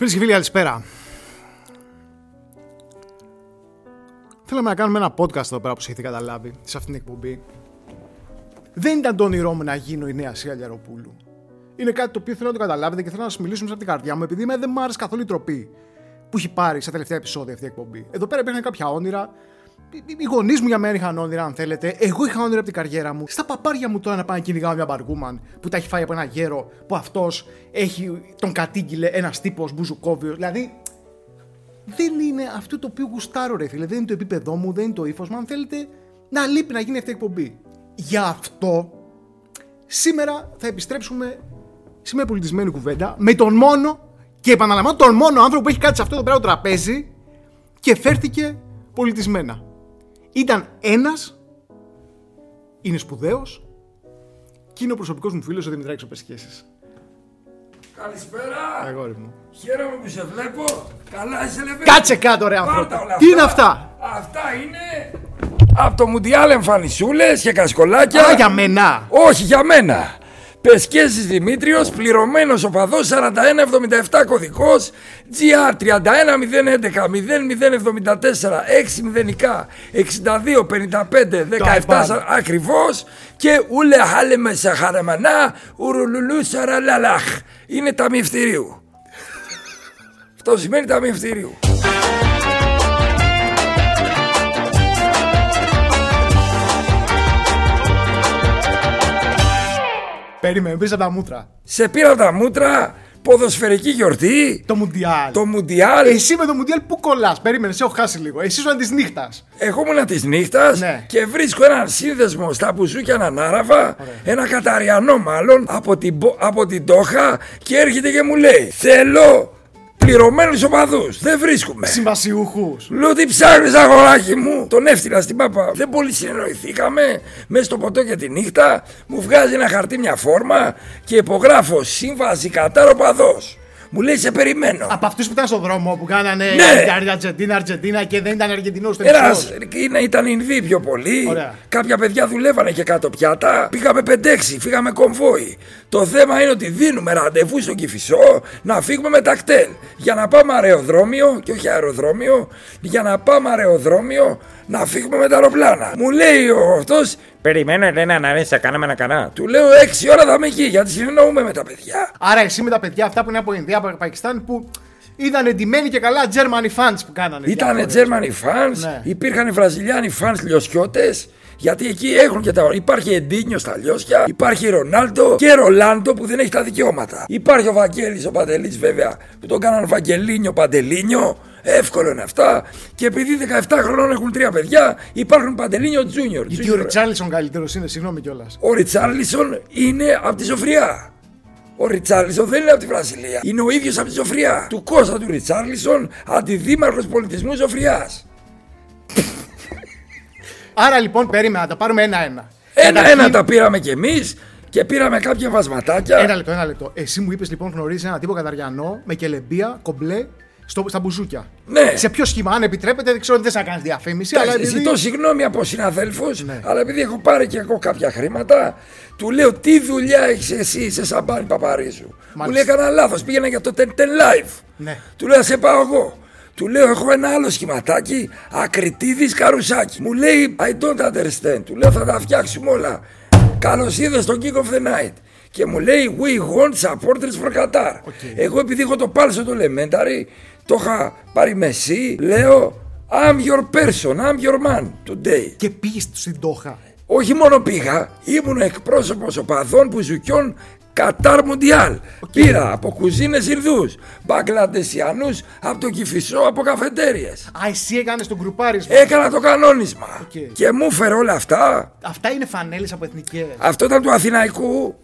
Φίλες και φίλοι, καλησπέρα. Θέλαμε να κάνουμε ένα podcast εδώ πέρα, όπω έχετε καταλάβει, σε αυτήν την εκπομπή. Δεν ήταν το όνειρό μου να γίνω η νέα Σία Λιαροπούλου. Είναι κάτι το οποίο θέλω να το καταλάβετε και θέλω να σας μιλήσω μέσα από την καρδιά μου, επειδή με δεν μου άρεσε καθόλου η τροπή που έχει πάρει στα τελευταία επεισόδια αυτή η εκπομπή. Εδώ πέρα υπήρχαν κάποια όνειρα. Οι- Οι γονείς μου για μένα είχαν όνειρα, αν θέλετε. Εγώ είχα όνειρα από την καριέρα μου. Στα παπάρια μου τώρα να πάνε να κυνηγάω μια μπαργούμαν που τα έχει φάει από ένα γέρο που αυτός έχει τον κατήγγειλε ένας τύπος μπουζουκόβιος. Δηλαδή, δεν είναι αυτό το οποίο γουστάρω, ρε φίλε. Δεν είναι το επίπεδό μου, δεν είναι το ύφος μου. Αν θέλετε, να λείπει να γίνει αυτή η εκπομπή. Γι' αυτό, σήμερα θα επιστρέψουμε σε μια πολιτισμένη κουβέντα με τον μόνο και επαναλαμβάνω τον μόνο άνθρωπο που έχει κάτσει σε αυτό το πέρα το τραπέζι και φέρθηκε πολιτισμένα. Ήταν ένας, είναι σπουδαίος και είναι ο προσωπικός μου φίλος ο Δημητράκης Οπεσχέσης. Καλησπέρα. Αγόρι μου. Χαίρομαι που σε βλέπω. Καλά είσαι λεβέ. Κάτσε κάτω ρε Πάρτα άνθρωπο. όλα Τι είναι αυτά; Αυτά είναι από το Μουντιάλ εμφανισούλες και κασκολάκια. Α, για μένα. Όχι για μένα. Πεσκέζης Δημήτριος, πληρωμένος οπαδός 4177 κωδικός GR 31011 0074 6 μηδενικά 62 55 17 iPad. ακριβώς και ούλε χάλε με σαχαραμανά ουρουλουλού σαραλαλάχ είναι ταμιευτηρίου. Αυτό σημαίνει ταμιευτηρίου. Περίμενε, πίσω από τα μούτρα. Σε πήρα τα μούτρα, ποδοσφαιρική γιορτή, Το Μουντιάλ. το Μουντιάλ. Εσύ με το Μουντιάλ που κολλάς. Περίμενε, σε έχω χάσει λίγο. Εσύ ήσουν τη νύχτα. Εγώ ήμουν της νύχτας Ναι. και βρίσκω έναν σύνδεσμο στα μπουζούκια Ανανάραβα, ένα καταριανό μάλλον, από την, Πο- από την Τόχα και έρχεται και μου λέει: Θέλω πληρωμένους οπαδούς. Δεν βρίσκουμε. Συμβασιούχους. Λέω τι ψάχνεις αγοράκι μου; Τον έφτιανα στην πάπα Δεν πολύ συνεννοηθήκαμε Μέσα στο ποτό και τη νύχτα Μου βγάζει ένα χαρτί μια φόρμα Και υπογράφω σύμβαση κατά οπαδός Μου λέει σε περιμένω Από αυτούς που ήταν στον δρόμο που κάνανε Ναι. Αργεντίνα, Αργεντίνα και δεν ήταν Αργεντινός στο ένας, ύψος. είναι, ήταν Ινδοί πιο πολύ. Ωραία. Κάποια παιδιά δουλεύανε και κάτω πιάτα. Πήγαμε 5-6, φύγαμε κομβόι. Το θέμα είναι ότι δίνουμε ραντεβού στον Κυφισό να φύγουμε με τακτέλ. Για να πάμε αεροδρόμιο, και όχι αεροδρόμιο, για να πάμε αεροδρόμιο να φύγουμε με τα αεροπλάνα. Μου λέει ο αυτός, Περιμένετε να αναρέσει, κάναμε ένα κανά. του λέω 6 ώρα θα είμαι εκεί γιατί συνεννοούμε με τα παιδιά. Άρα εσύ με τα παιδιά αυτά που είναι από Ινδία, από Πακιστάν που ήταν εντυμένοι και καλά Germany fans που κάνανε. Ήταν διάφορες. Germany fans, Ναι. υπήρχαν Βραζιλιάνοι fans λιωσιώτες. Γιατί εκεί έχουν και τα. Υπάρχει Εντίνιο στα λιώσια, υπάρχει Ρονάλντο και Ρολάντο που δεν έχει τα δικαιώματα. Υπάρχει ο Βαγγέλης ο Παντελής βέβαια που τον κάναν Βαγγελίνιο Παντελίνιο. Εύκολο είναι αυτά. Και επειδή 17 χρονών έχουν τρία παιδιά, υπάρχουν Παντελίνιο Junior. Γιατί ο Junior. Ριτσάλισον καλύτερος είναι, συγγνώμη κιόλας. Ο Ριτσάρλισον είναι από τη Σοφριά. Ο Ριτσάρλισον δεν είναι από τη Βραζιλία. Είναι ο ίδιος από τη Σοφριά. Του Κώστα του Ριτσάρλισον, αντιδήμαρχος πολιτισμού Σοφριάς. Άρα λοιπόν, περίμενα να τα πάρουμε ένα-ένα. Ένα-ένα Καταρχήν- τα πήραμε κι εμείς και πήραμε κάποια βασματάκια. Ένα λεπτό, ένα λεπτό. Εσύ μου είπες λοιπόν γνωρίζεις ένα τύπο καταριανό με κελεμπία, κομπλέ, στο, στα μπουζούκια. Ναι. Σε ποιο σχήμα, αν επιτρέπετε, δεν ξέρω αν δεν θα κάνεις διαφήμιση, αλλά Εντάξει, επειδή... Ζητώ συγγνώμη από συναδέλφους, Ναι. αλλά επειδή έχω πάρει και εγώ κάποια χρήματα, του λέω τι δουλειά έχεις εσύ σε σαμπάνι παπαρίζου; Μου Μάλιστα. λέει έκανα λάθος, πήγαινα για το 10 live. Ναι. Του λέω σε πάω εγώ. Του λέω έχω ένα άλλο σχηματάκι, ακριτίδης καρουσάκι. Μου λέει I don't understand. Του λέω θα τα φτιάξουμε όλα. Καλώς ήρθε στο King of the Night. Και μου λέει We want supporters for Qatar. Εγώ επειδή έχω το πάλσο το Elementary, το είχα πάρει με εσύ, λέω I'm your person, I'm your man today. Και πήγες στην Ντόχα. Όχι μόνο πήγα, ήμουν εκπρόσωπος οπαδών μπουζουκιών Κατάρ Μουντιάλ. Πήρα από κουζίνες Ινδούς, Μπαγκλαντεσιανούς, από το Κηφισό, από καφετέριες. Α, εσύ έκανες το γκρουπάρισμα. Έκανα το κανόνισμα. Οκ. Και μου φέρε όλα αυτά. Αυτά είναι φανέλες από εθνικές. Αυτό ήταν του Αθηναϊκού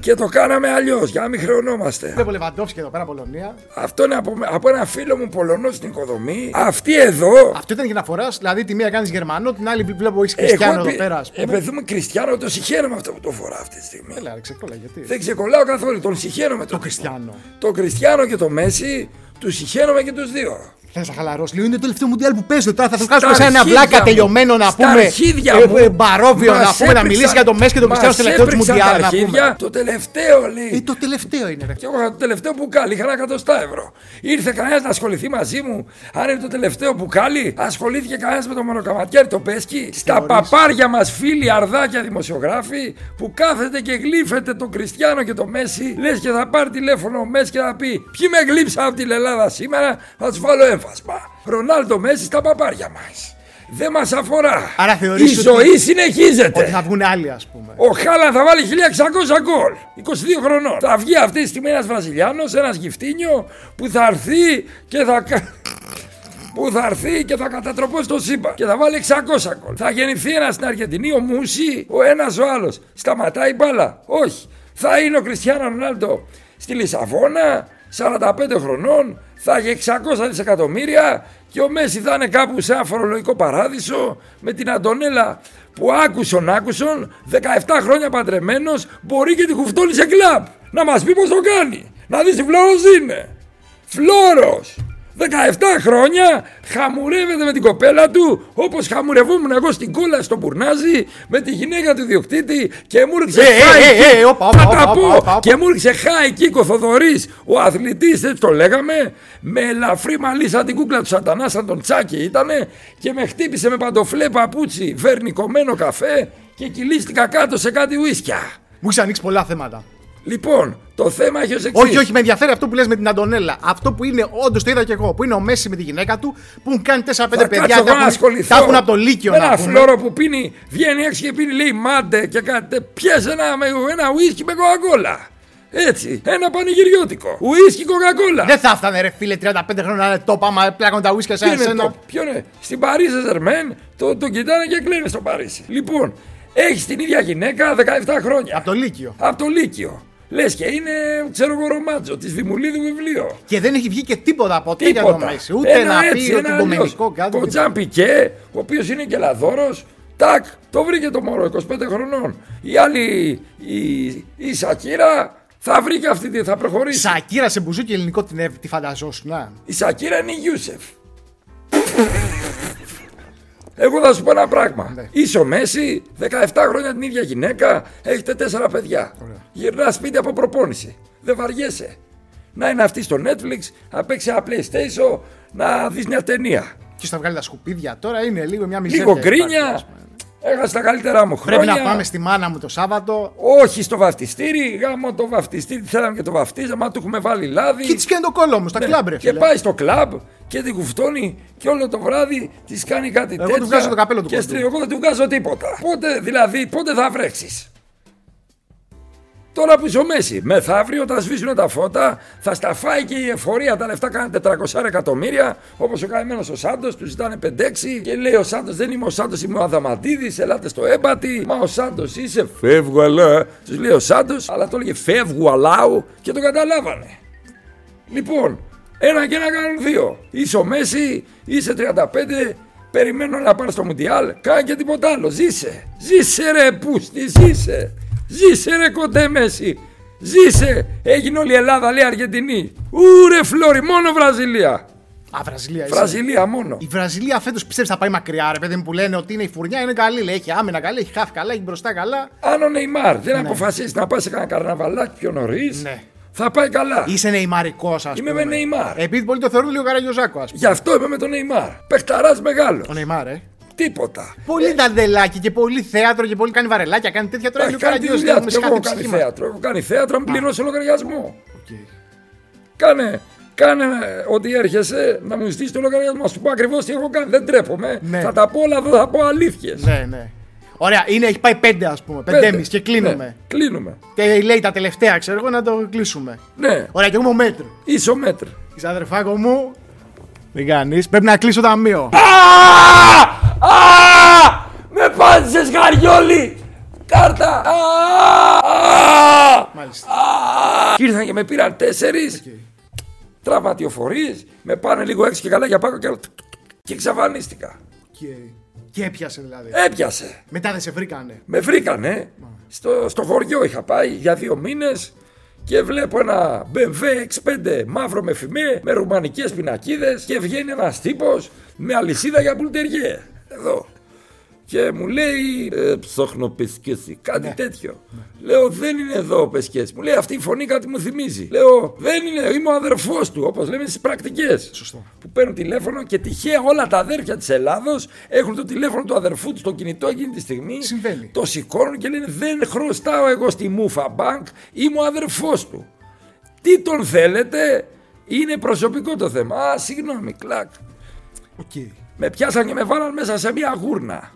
και το κάναμε αλλιώς για να μην χρεωνόμαστε. Βλέπω Λεβαντόφσκι εδώ πέρα, Πολωνία. Αυτό είναι από, από ένα φίλο μου Πολωνό στην οικοδομή. Αυτή εδώ. Αυτό ήταν για να φοράς, δηλαδή τη μία κάνεις Γερμανό, την άλλη βλέπω έχεις Κριστιάνο εδώ επι- πέρα, ας πούμε. Επαιδούμε Κριστιάνο, το συχαίνομαι αυτό που το φορά αυτή τη στιγμή. Έλα, ρε, ξεκόλα, γιατί. Δεν ξεκολλάω καθόλου, τον συχαίνομαι Το τον Χριστιανό. Το Κριστιανό και το Μέση, τους συχαίνομαι και τους δύο. Θα σε χαλαρώσεις λίγο. Είναι το τελευταίο μουντιάλ που παίζεται. Τώρα θα το Στα βγάλουμε σε ένα αρχίδια βλάκα μου. τελειωμένο να Στα πούμε. αρχίδια ε, μου. ε, Μπαρόβιο Μας να πούμε, να έπαιξαν- μιλήσει για το Μέση και τον Κριστιανό στο μας τελευταίο του έπαιξαν μουντιάλ. τα να πούμε. αρχίδια, Το τελευταίο λέει. Ε, το τελευταίο είναι. Ρε. Και εγώ το τελευταίο μπουκάλι είχα ένα εκατοστά ευρώ. Ήρθε κανένας να ασχοληθεί μαζί μου. Αν είναι το τελευταίο μπουκάλι, ασχολήθηκε κανένας με το μονοκαματιάρι το πέσκι. Στα παπάρια μας φίλοι αρδάκια δημοσιογράφοι που κάθεται και γλύφεται τον Κριστιανό και το Μέση. Λες και θα πάρει τηλέφωνο ο Μέσης και θα πει: Ποιοι με γλύψαν από την Ελλάδα σήμερα, θα τους βάλω έμφασμα. Ρονάλντο Μέση στα παπάρια μας. Δεν μας αφορά. Άρα θεωρείς Η ότι- ζωή συνεχίζεται. Ότι θα βγουν άλλοι, ας πούμε. Ο Χάλα θα βάλει 1600 γκολ. 22 χρονών. Θα βγει αυτή τη στιγμή ένας Βραζιλιάνος, ένας γυφτίνιο που θα έρθει και θα. κα- που θα έρθει και θα κατατροπώσει το σύμπαν και θα βάλει 600 γκολ. Θα γεννηθεί ένας στην Αργεντινή, ο Μούση, ο ένας ο άλλος. Σταματάει η μπάλα. Όχι. Θα είναι ο Κριστιανό Ρονάλντο στη Λισαβόνα, 45 χρονών, θα έχει 600 δισεκατομμύρια και ο Μέση θα είναι κάπου σε ένα φορολογικό παράδεισο με την Αντωνέλα που άκουσον άκουσον 17 χρόνια παντρεμένος μπορεί και τη χουφτώνει σε κλαμπ. Να μας πει πως το κάνει. Να δεις τι φλόρος είναι. Φλόρος. 17 χρόνια χαμουρεύεται με την κοπέλα του όπως χαμουρευόμουν εγώ στην κόλλα στο Μπουρνάζι με τη γυναίκα του διοκτήτη και μου ρίξε Ε, ε, high ε, kick. ε, όπα, Θα όπα, τα όπα, πω. όπα, όπα. Και μου ρίξε high kick ο Θοδωρής, ο αθλητής έτσι το λέγαμε με ελαφρύ μαλλί σαν την κούκλα του σατανά σαν τον Τσάκη ήτανε και με χτύπησε με παντοφλέ παπούτσι βερνικωμένο καφέ και κυλίστηκα κάτω σε κάτι ουίσκια. Μου έχεις ανοίξει πολλά θέματα. Λοιπόν, το θέμα έχει ως εξής. Όχι, όχι, με ενδιαφέρει αυτό που λες με την Αντωνέλα. Αυτό που είναι, όντως το είδα και εγώ, που είναι ο Μέση με τη γυναίκα του, που έχουν κάνει 4-5 Θα παιδιά κάτσω και εγώ να έχουν- ασχοληθώ. τα έχουν από το Λύκειο με να Ένα πούμε. φλόρο που πίνει, βγαίνει έξω και πίνει, λέει μάντε και κάτι. Πιέσε ένα, με- ένα ουίσκι με κοκακόλα. Έτσι, ένα πανηγυριώτικο. Ουίσκι κοκακόλα. Δεν θα έφτανε ρε φίλε 35 χρόνια να είναι το άμα πλάκουν τα ουίσκια σε Ποιο ένα είναι σένα. το, ποιο είναι; Στην Παρίσι Ζερμέν το, το κοιτάνε και κλαίνε στο Παρίσι. Λοιπόν, έχεις την ίδια γυναίκα 17 χρόνια. Από το Λύκειο. Από το Λύκειο. Λες και είναι, ξέρω εγώ, ρομάτζο της Δημουλίδου βιβλίο. Και δεν έχει βγει και τίποτα ποτέ για Τίποτα. τον Μέση. Ούτε Ένα να έτσι, πει ότι ένα κομμενικό αλλιώς. κάτι. Ο Τζαν Πικέ, ο οποίος είναι και λαδόρος, τάκ, το βρήκε το μωρό 25 χρονών. Η άλλη, η, η Σακύρα, θα βρει και αυτή, τι, θα προχωρήσει. Σακύρα σε μπουζούκι ελληνικό την έβ- τη φανταζόσουν. να. Η Σακύρα είναι η Γιούσεφ. Εγώ θα σου πω ένα πράγμα. Ναι. Είσαι ο Μέση, 17 χρόνια την ίδια γυναίκα, έχετε τέσσερα παιδιά. Γυρνά σπίτι από προπόνηση. Δεν βαριέσαι. Να είναι αυτή στο Netflix, να παίξει ένα PlayStation, να δεις μια ταινία. Και θα βγάλει τα σκουπίδια τώρα είναι λίγο μια μιζέρια. Λίγο υπάρχει, γκρίνια. Ας πούμε. Έχασα τα καλύτερά μου χρόνια. Πρέπει να πάμε στη μάνα μου το Σάββατο. Όχι στο βαφτιστήρι, γάμο το βαφτιστήρι. Θέλαμε και το βαφτίζαμε, του έχουμε βάλει λάδι. Και τη πιάνει το κόλλο μου στα Ναι, κλαμπ, ρε και φίλε. πάει στο κλαμπ και την κουφτώνει και όλο το βράδυ της κάνει κάτι Εγώ τέτοια. του βγάζω το καπέλο του Και κοντού. στρι- εγώ δεν του βγάζω τίποτα. Πότε, δηλαδή, πότε θα βρέξεις; Τώρα που είσαι ο Μέση, μεθαύριο όταν σβήσουν τα φώτα, θα στα φάει και η εφορία. Τα λεφτά κάνουν 400 εκατομμύρια. Όπως ο καημένος ο Σάντος, τους ζητάνε 5-6. Και λέει ο Σάντος, δεν είμαι ο Σάντος, είμαι ο Αδαμαντίδης. Ελάτε στο έμπατι. Μα ο Σάντος είσαι, φεύγω αλλά. Τους λέει ο Σάντος, αλλά το έλεγε φεύγω αλάου και το καταλάβανε. Λοιπόν, ένα και ένα κάνουν δύο. Είσαι ο Μέση, είσαι 35, περιμένω να πάρεις στο Μουντιάλ. Κάνε και τίποτα άλλο. Ζήσε. Ζήσε ρε πούστη, ζήσε. Ζήσε ρε κοντέ Μέση. Ζήσε. Έγινε όλη η Ελλάδα, λέει Αργεντινή. Ούρε φλόρι, μόνο Βραζιλία. Α, Βραζιλία. είσαι. Βραζιλία μόνο. Η Βραζιλία φέτος πιστεύεις θα πάει μακριά, ρε παιδί μου που λένε ότι είναι η φουρνιά, είναι καλή. Λέει, έχει άμυνα καλή, έχει χάφη καλά, έχει μπροστά καλά. Αν ο Νεϊμάρ δεν αποφασίσει να πάει σε κανένα καρναβαλάκι πιο νωρίς, Ναι. θα πάει καλά. Είσαι νεϊμαρικός, ας πούμε. Είμαι με Νεϊμάρ. Επειδή πολλοί το θεωρούν λίγο καραγιοζάκο, ας πούμε. Γι' αυτό είμαι με τον Νεϊμάρ. Παιχταράς μεγάλος. Ο Νεϊμάρ, ε. Τίποτα. Πολύ δαντελάκι και πολύ θέατρο και πολύ κάνει βαρελάκια, κάνει τέτοια τώρα. Έχει Είναι λίγο κάνει τη καραγιόζη. δουλειά Έχουμε του. Εγώ σκάφη έχω κάνει ψυχή μας. θέατρο. Έχω κάνει θέατρο, αν πληρώσει λογαριασμό. Οκ. Κάνε, κάνε ε, ότι έρχεσαι να μου ζητήσεις το λογαριασμό. Να σου πω ακριβώς τι έχω κάνει. Δεν ντρέπομαι. Ναι. Θα τα πω όλα, δεν θα πω αλήθειες. Ναι, ναι. Ωραία, είναι, έχει πάει πέντε ας πούμε. Πεντέμι και κλείνουμε. κλείνουμε. Και λέει τα τελευταία, ξέρω εγώ, να το κλείσουμε. Ναι, Ωραία, και εγώ είμαι ο μέτρο. ισομέτρ. Είσαι αδερφάκο μου. Δεν κάνεις. Πρέπει να κλείσω ταμείο. Α! Α! Με πάτησες γαριόλι! Κάρτα! Α! Α! Μάλιστα. Α! Και ήρθαν και με πήραν τέσσερις τραυματιοφορείς, με πάνε λίγο έξω και καλά για πάω και, και εξαφανίστηκα. Και, και έπιασε δηλαδή. Έπιασε. Μετά δεν σε βρήκανε. Με βρήκανε. Στο, στο χωριό είχα πάει για δύο μήνες και βλέπω ένα BMW X5 μαύρο με φημέ, με ρουμανικές πινακίδες και βγαίνει ένας τύπος με αλυσίδα για πουλτεριέ. Εδώ. Και μου λέει ε, ψόχνω πεσκέση, κάτι Ναι. τέτοιο. Λέω δεν είναι εδώ ο πεσκέση. Μου λέει αυτή η φωνή κάτι μου θυμίζει. Λέω δεν είναι, είμαι ο αδερφός του, όπως λέμε στις πρακτικές. Σωστό. Που παίρνουν τηλέφωνο και τυχαία όλα τα αδέρφια της Ελλάδος έχουν το τηλέφωνο του αδερφού τους στο κινητό εκείνη τη στιγμή. Συμβαίνει. Το σηκώνουν και λένε δεν χρωστάω εγώ στη Μούφα Bank, είμαι ο αδερφός του. Τι τον θέλετε, είναι προσωπικό το θέμα. Α, συγγνώμη, κλακ. Οκ. Με πιάσαν και με βάλαν μέσα σε μια γούρνα.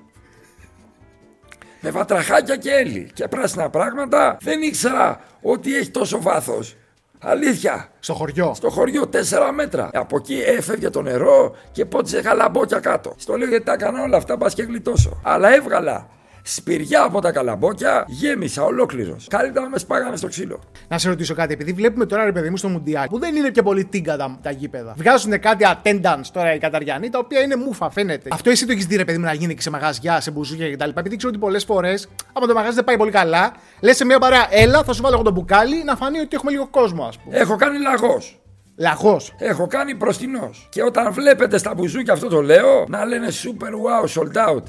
Με βατραχάκια και έλη και πράσινα πράγματα. Δεν ήξερα ότι έχει τόσο βάθος. Αλήθεια. Στο χωριό. Στο χωριό 4 μέτρα. Από εκεί έφευγε το νερό και πότιζε καλαμπόκια κάτω. Στο λέω γιατί τα έκανα όλα αυτά, μπας και γλιτώσω. Αλλά έβγαλα σπηριά από τα καλαμπόκια, γέμισα ολόκληρος. Καλύτερα να με σπάγανε στο ξύλο. Να σε ρωτήσω κάτι, επειδή βλέπουμε τώρα ρε παιδί μου στο Μουντιάλ, που δεν είναι και πολύ τίγκα τα, τα γήπεδα. Βγάζουν κάτι attendance τώρα οι Καταριανοί, τα οποία είναι μούφα, φαίνεται. Αυτό εσύ το έχεις δει ρε παιδί μου να γίνει και σε μαγαζιά, σε μπουζούκια κτλ. Επειδή ξέρω ότι πολλές φορές, άμα το μαγαζί δεν πάει πολύ καλά, λες σε μια παρέα, έλα, θα σου βάλω εγώ το μπουκάλι να φανεί ότι έχουμε λίγο κόσμο, ας πούμε. Έχω κάνει λαγός. Λαγός. Έχω κάνει μπροστινό. Και όταν βλέπετε στα μπουζούκια αυτό το λέω, να λένε super wow, sold out.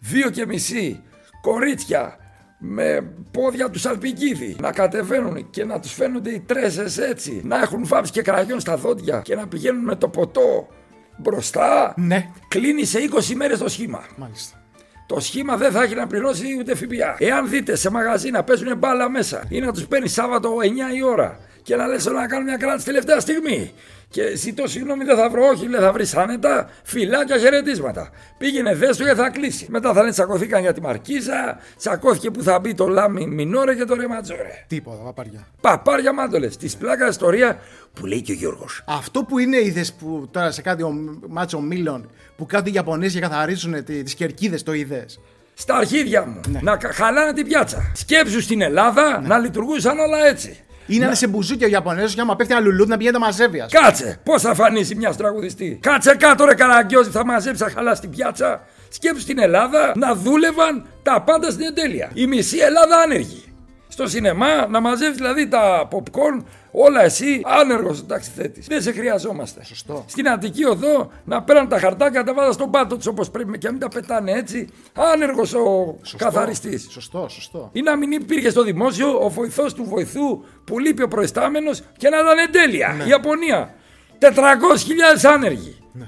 Δύο και μισή κορίτσια με πόδια τους σαλπικίδι να κατεβαίνουν και να τους φαίνονται οι τρέσες έτσι. Να έχουν βάψει και κραγιόν στα δόντια και να πηγαίνουν με το ποτό μπροστά. Ναι. Κλείνει σε 20 μέρες το σχήμα. Μάλιστα. Το σχήμα δεν θα έχει να πληρώσει ούτε ΦΠΑ. Εάν δείτε σε μαγαζί να παίζουν μπάλα μέσα ή να τους παίρνει Σάββατο 9 η ώρα και να λες να κάνουν μια κράτηση τελευταία στιγμή. Και ζητώ συγγνώμη, δεν θα βρω, όχι, λέει, θα βρεις άνετα, φυλάκια, χαιρετίσματα. Πήγαινε δέστο και θα κλείσει. Μετά θα λένε τσακωθήκαν για τη Μαρκίζα, τσακώθηκε που θα μπει το Λάμι Μινόρε και το Ρεματζόρε. Τίποτα, παπάρια. Παπάρια μάντολες. Της πλάκας ιστορία που λέει και ο Γιώργος. Αυτό που είναι είδες που τώρα σε κάτι ο- μάτσο μήλων που κάθονται οι Ιαπωνέζοι και καθαρίζουν τις κερκίδες, το είδες; Στα αρχίδια μου. Ναι. Να κα- χαλάνε την πιάτσα. Σκέψου στην Ελλάδα να λειτουργούσαν όλα έτσι. Είναι να σε μπουζούκια ο Ιαπωνέζος και άμα πέφτει ένα λουλούδι να πηγαίνει να μαζεύει. ας πούμε. Κάτσε, πώς θα φανείς μιας τραγουδιστή. Κάτσε κάτω, ρε Καραγκιόζη, θα μαζέψει, θα χαλά την πιάτσα. Σκέψου στην Ελλάδα να δούλευαν τα πάντα στην εντέλεια. Η μισή Ελλάδα άνεργη. Στο σινεμά να μαζεύει δηλαδή τα popcorn, όλα εσύ άνεργος εντάξει θέτη. Δεν σε χρειαζόμαστε. Σωστό. Στην Αττική Οδό να παίρνουν τα χαρτάκια να τα βάζα στον πάτο τους όπως πρέπει και να μην τα πετάνε έτσι. Άνεργος ο καθαριστής. Σωστό, σωστό. Ή να μην υπήρχε στο δημόσιο ο βοηθός του βοηθού που λείπει ο προϊστάμενος και να ήταν εντέλεια. Η Ιαπωνία. 400.000 άνεργοι. Ναι.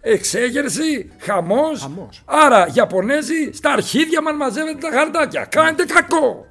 Εξέγερση, χαμός. Χαμός. Άρα, Ιαπωνέζοι, στα αρχίδια μας μαζεύετε τα χαρτάκια. Κάνετε κακό.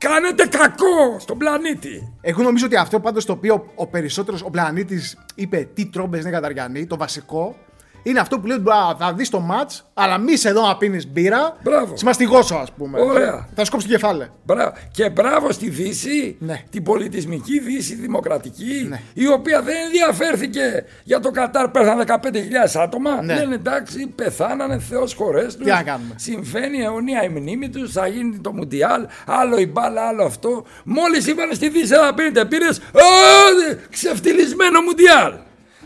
Κάνετε κακό στον πλανήτη. Εγώ νομίζω ότι αυτό πάντως το οποίο ο περισσότερος ο πλανήτης είπε τι τρόμπες είναι καταριανοί, το βασικό, είναι αυτό που λέει «Μπα, θα δεις το ματ, αλλά μη σε εδώ να πίνεις μπύρα. Μπράβο. Σημαστιγώσω, ας πούμε. Ωραία. Θα σου κόψει το κεφάλι. Μπρά- Και μπράβο στη Δύση, Ναι. την πολιτισμική Δύση δημοκρατική, Ναι. η οποία δεν ενδιαφέρθηκε για το Κατάρ. Πέθανε 15.000 άτομα. Ναι. Λένε εντάξει, πεθάνανε Θεός χωρές τους. Τι να κάνουμε. Συμβαίνει αιωνία η μνήμη τους, θα γίνει το Μουντιάλ, άλλο η μπάλα, άλλο αυτό. Μόλις είπαν στη Δύση να πίνετε πύρες, ξεφτυλισμένο Μουντιάλ.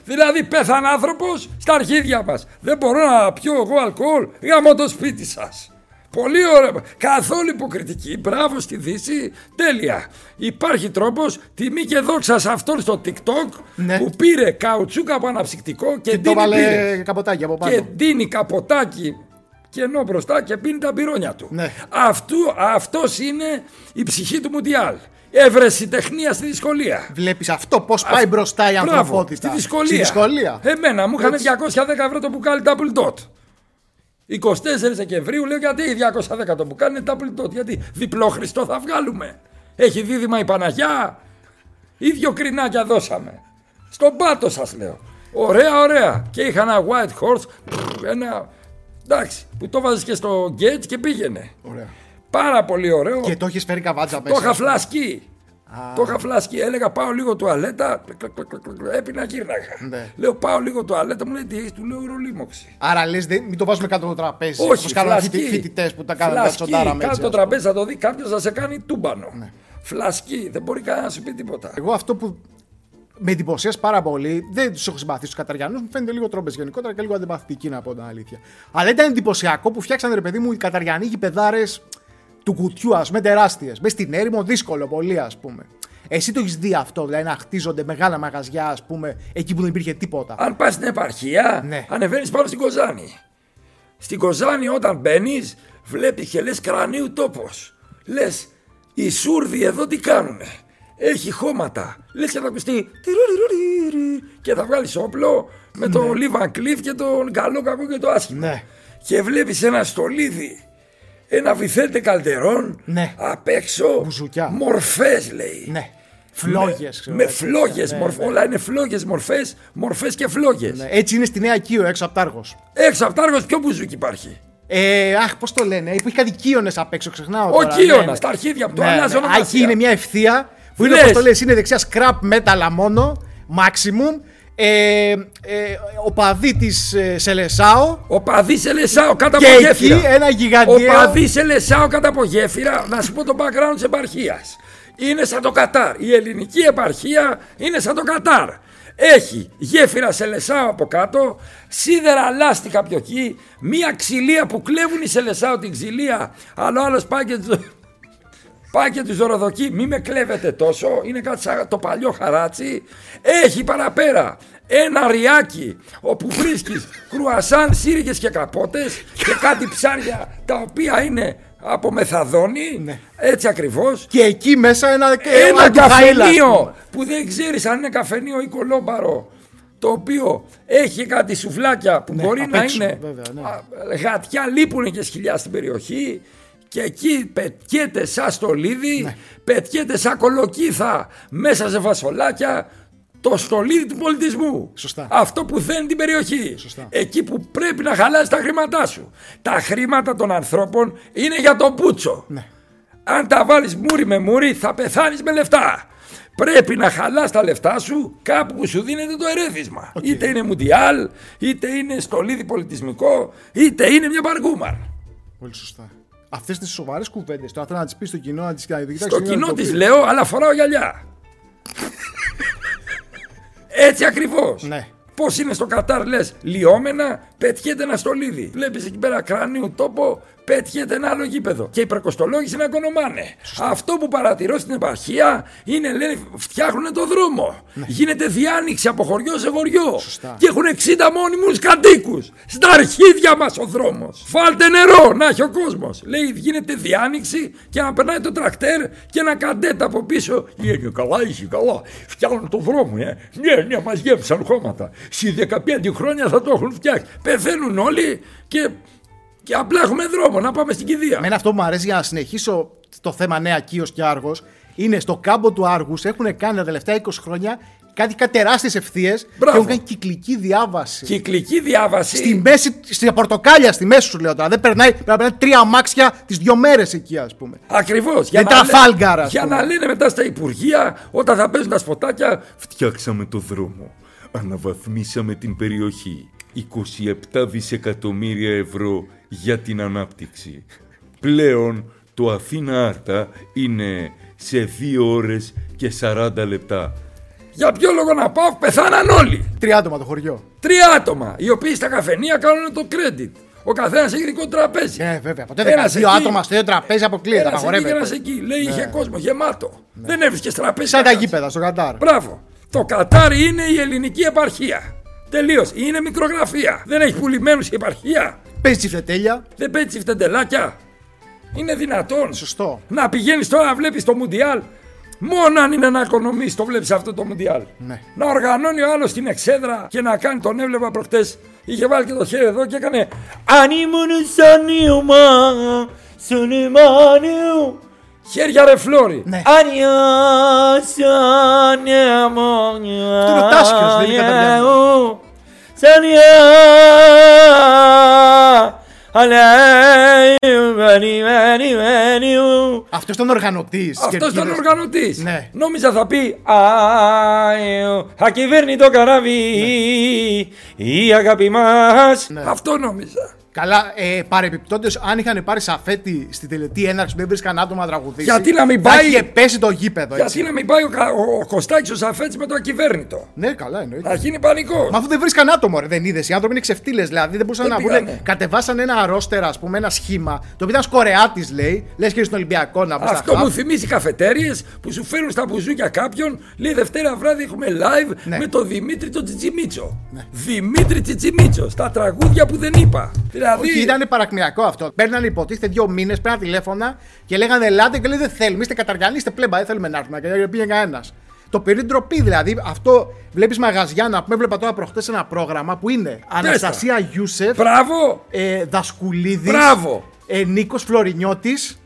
Δηλαδή πέθανε άνθρωπος στα αρχίδια μας. Δεν μπορώ να πιω εγώ αλκοόλ γάμω το σπίτι σας. Πολύ ωραία. Καθόλου υποκριτική. Μπράβο στη Δύση. Τέλεια. Υπάρχει τρόπος τιμή και δόξα σε αυτόν στο TikTok Ναι. που πήρε καουτσούκ από αναψυκτικό και, Και το δίνει βάλε πύρες. καποτάκι από Και πάνω. δίνει καποτάκι κενό μπροστά και πίνει τα πυρόνια του. Ναι. Αυτού, αυτός είναι η ψυχή του Μουντιάλ. Έβρεση τεχνία στη δυσκολία. Βλέπεις αυτό πώς πάει μπροστά η Μπράβο, ανθρωπότητα. Στη δυσκολία. Στη δυσκολία. Εμένα μου είχαν Έτσι. 210 ευρώ το μπουκάλι double dot. 24 Δεκεμβρίου λέω γιατί 210 το μπουκάλι είναι double dot. Γιατί διπλό Χριστό θα βγάλουμε. Έχει δίδυμα η Παναγιά. Ίδιο κρινάκια δώσαμε. Στον πάτο σας λέω. Ωραία, ωραία. Και είχα ένα white horse. πφ, Ένα. Εντάξει, που το βάζεις και στο gate και πήγαινε. Ωραία. Πάρα πολύ ωραίο. Και το έχεις φέρει καβάτσα Το μέσα. είχα φλασκεί. Το είχα φλασκεί. Έλεγα πάω λίγο τουαλέτα. κλακ, κλακ, κλακ, κλακ, κλακ, Έπεινα γύρναγα. Ναι. Λέω πάω λίγο τουαλέτα. Μου λέει τι έχει, του λέω ρολίμοξη. Άρα λες, μην το βάζουμε κάτω από το τραπέζι. Όχι, Όπως κάνουν φλασκή. φοιτητές που τα κάνουν τα Φλασκή. τσοντάρα με Κάτω έτσι, το ας πούμε. τραπέζι θα το δει κάποιος να σε κάνει τούμπανο. Φλασκή. Δεν μπορεί κανένας να σου πει τίποτα. Εγώ αυτό που με εντυπωσίασε πάρα πολύ, δεν τους έχω συμπαθήσει τους Καταριανούς, μου φαίνεται λίγο τρόμπες γενικότερα και λίγο αντιπαθητικοί να πω την αλήθεια. Αλλά ήταν εντυπωσιακό που φτιάξαν ρε παιδί μου οι Καταριανοί γηπεδάρες του κουτιού, ας πούμε, τεράστιες. Μες στην έρημο, δύσκολο πολύ, ας πούμε. Εσύ το έχεις δει αυτό, δηλαδή να χτίζονται μεγάλα μαγαζιά, ας πούμε, εκεί που δεν υπήρχε τίποτα. Αν πας στην επαρχία, Ναι. ανεβαίνεις πάνω στην Κοζάνη. Στην Κοζάνη, όταν μπαίνεις, βλέπεις και λες κρανίου τόπος. Λες, οι Σούρδοι εδώ τι κάνουνε; Έχει χώματα. Λες και θα ακουστεί. τυρουριρουρι, Και θα βγάλεις όπλο με τον Λίβαν Κλειφ και τον καλό, κακό και το άσχημο. Ναι. Και βλέπεις ένα στολίδι. Ένα βυθέντε καλτερών Ναι. απ' έξω. Μπουζουκιά. Μορφές λέει. Ναι. Φλόγες. Με φλόγες, όλα είναι φλόγες, μορφές, μορφές και φλόγες. Ναι. Έτσι είναι στη Νέα Κίο έξω από Τάργος. Έξω από Τάργος ποιο μπουζούκι υπάρχει. Ε, αχ, πώς το λένε, που έχει κάτι κύονε απ' έξω, ξεχνάω. Ο τώρα. Κύωνα, Ναι, ναι. τα αρχίδια που το Ναι, αλλάζει ναι. Α, ονομασία. Εκεί είναι μια ευθεία που είναι Λες. όπως το λες, είναι δεξιάς scrap metal μόνο, maximum. Ε, ε, ο παδί της ε, Σελεσάο Ο παδί σε λεσάω κάτω και από εκεί γέφυρα. ένα Ο γιγαντιαίο. παδί σε λεσάω κάτω από γέφυρα, να σου πω το background της επαρχίας. Είναι σαν το Κατάρ. Η ελληνική επαρχία είναι σαν το Κατάρ. Έχει γέφυρα σε λεσάω από κάτω, σίδερα λάστιχα πιο εκεί, μία ξυλία που κλέβουν οι Σελεσάο την ξυλία, αλλά ο άλλος πάει και του- Πάει και τους δωροδοκεί, μη με κλέβετε τόσο. Είναι κάτι σαν το παλιό χαράτσι. Έχει παραπέρα ένα ριάκι όπου βρίσκεις κρουασάν, σύριγγε και καπότες και κάτι ψάρια τα οποία είναι από μεθαδόνη. Ναι. Έτσι ακριβώς. Και εκεί μέσα ένα, Ένα αντιχαΐλα, ας πούμε. καφενείο που δεν ξέρεις αν είναι καφενείο ή κολόμπαρο. Το οποίο έχει κάτι σουβλάκια που μπορεί απ' να έξω, είναι. βέβαια, ναι. α, Γατιά λείπουν και σκυλιά στην περιοχή. Και εκεί πετιέται σαν στολίδι, Ναι. πετιέται σαν κολοκύθα μέσα σε φασολάκια το στολίδι του πολιτισμού. Σωστά. Αυτό που δένει την περιοχή. Σωστά. Εκεί που πρέπει να χαλάσει τα χρήματά σου. Τα χρήματα των ανθρώπων είναι για τον πούτσο. Ναι. Αν τα βάλεις μούρι με μούρι θα πεθάνεις με λεφτά. Πρέπει να χαλάς τα λεφτά σου κάπου που σου δίνεται το ερέθισμα. Είτε είναι μουντιάλ, είτε είναι στολίδι πολιτισμικό, είτε είναι μια μπαργκούμαρ. Πολύ σωστά. Αυτές τις σοβαρές κουβέντες. Τώρα θέλω να τις πεις στο κοινό, να τις κοιτάξεις. Στο κοινό τη λέω, αλλά φοράω γυαλιά. Έτσι ακριβώς. Ναι. Πώς είναι στο Κατάρ, λες, λιώμενα, πετιέται ένα στολίδι. Βλέπεις εκεί πέρα κρανίου τόπο, πετιέται ένα άλλο γήπεδο. Και οι προκοστολόγοι να οικονομάνε. Αυτό που παρατηρώ στην επαρχία είναι, λένε, φτιάχνουν το δρόμο. Γίνεται διάνοιξη από χωριό σε χωριό. Ναι. Σωστά. Και έχουν 60 μόνιμους κατοίκους. Στα αρχίδια μας ο δρόμος. Φάλτε νερό, να έχει ο κόσμος. Λέει, γίνεται διάνοιξη και να περνάει το τρακτέρ και ένα καντέτ από πίσω. Είναι καλά, είσαι καλά. Φτιάχνουν το δρόμο, ε. Ναι, ναι, μας γέμισαν χώματα. Στι 15 χρόνια θα το έχουν φτιάξει. Πεθαίνουν όλοι και, και απλά έχουμε δρόμο να πάμε στην κηδεία. Εμένα αυτό που μου αρέσει για να συνεχίσω το θέμα Νέα Κίος και Άργος είναι στο κάμπο του Άργους έχουν κάνει τα τελευταία 20 χρόνια κάτι, κάτι τεράστιες ευθείες και Μπράβο. έχουν κάνει κυκλική διάβαση. Κυκλική διάβαση. Στη μέση, στη πορτοκάλια, στη μέση σου λέω τώρα. Δεν περνάει, πρέπει να περνάει τρία αμάξια τις δύο μέρες εκεί, ας πούμε. Ακριβώς. Δεν Τραφάλγκαρ, ας Για πούμε. να λένε μετά στα υπουργεία, όταν θα παίζουν τα σποτάκια, φτιάξαμε το δρόμο. Αναβαθμίσαμε την περιοχή. 27 δισεκατομμύρια ευρώ για την ανάπτυξη. Πλέον το Αθήνα Άρτα είναι σε 2 ώρες και 40 λεπτά. Για ποιο λόγο να πάω, πεθάναν όλοι. Τρία άτομα το χωριό. Τρία άτομα, οι οποίοι στα καφενεία κάνουν το credit. Ο καθένας έχει δικό τραπέζι. Ε, βέβαια. Ποτέ δεν Ένας κάνει δύο εκεί. άτομα στο ίδιο τραπέζι αποκλείεται. Ένας εκεί και Απαγορεύεται. ένας εκεί. Λέει είχε κόσμο γεμάτο. Δεν έβρισκες τραπέζι. Σαν τα κανένας. γήπεδα στο Κατάρ. Μπράβο. Το Κατάρ είναι η ελληνική επαρχία. Τελείως. Είναι μικρογραφία. Δεν έχει πουλημένους η επαρχία. Παίζεις τσιφτετέλια. Δεν πέτσει φτεντελάκια. Είναι δυνατόν. Σωστό. Να πηγαίνεις τώρα να βλέπεις το Μουντιάλ. Μόνο αν είναι να οικονομήσει το βλέπεις αυτό το Μουντιάλ. Ναι. Να οργανώνει ο άλλος την εξέδρα και να κάνει τον έβλεπα προχτές. Είχε βάλει και το χέρι εδώ και έκανε. Αν ήμουν σαν ιωμά, σαν ημάνιου. Χέρια ρε φλόρι. Ναι. Άνια σαν ημάνιου. Αυτό είναι ο Τάσκιος, δεν είναι καταριανό. Σαν ημάνιου. Αυτός ήταν οργανωτής. Αυτός ήταν οργανωτής. Ναι. Νόμιζα θα πει Άιο, ακυβέρνητο καράβι, η αγάπη μας. Ναι. Αυτό νόμιζα. Καλά, ε, παρεπιπτόντω, αν είχαν πάρει σαφέτη στη τελετή έναρξη που δεν βρίσκαν άτομα να τραγουδήσει. Γιατί να μην θα πάει- είχε πέσει το γήπεδο. Έτσι. Γιατί να μην πάει ο, Κα- ο, ο Κωστάκης ο Σαφέτης με το ακυβέρνητο; Ναι, καλά εννοείται. Να γίνει πανικό. Μα αφού δεν βρίσκαν άτομο, ρε, δεν είδες. Οι άνθρωποι είναι ξεφτύλες, δηλαδή δεν μπορούσαν Δεν να βγουν. πήγανε. Κατεβάσαν ένα ρόστερα, ας πούμε, ένα σχήμα. Το οποίο ήταν σκορεάτης, λέει. Λες και στον Ολυμπιακό να μπει στα Αυτό χαφ. μου θυμίζει καφετέρειε που σου φέρουν στα μπουζούκια κάποιον. Λέει Δευτέρα βράδυ έχουμε live Ναι. με τον Δημήτρη τον Τσιτσιμίτσο. Δημήτρη Τσιτσιμίτσο. Στα τραγούδια που δεν είπα. Δηλαδή. Όχι, ήταν παρακμιακό αυτό. Παίρνανε υποτίθεται δύο μήνες, πέραν τηλέφωνα και λέγανε Ελάτε και λέει Δεν θέλουμε. Είστε καταργιανοί, είστε πλέμπα, δεν θέλουμε να έρθουμε. Και δεν πήγε κανένας. Το πήρε ντροπή δηλαδή. Αυτό βλέπεις μαγαζιά να πούμε. Έβλεπα τώρα προχτές ένα πρόγραμμα που είναι Αναστασία Γιούσεφ, Μπράβο! ε, Δασκουλίδης, Μπράβο! ε, Νίκος Φλωρινιώτης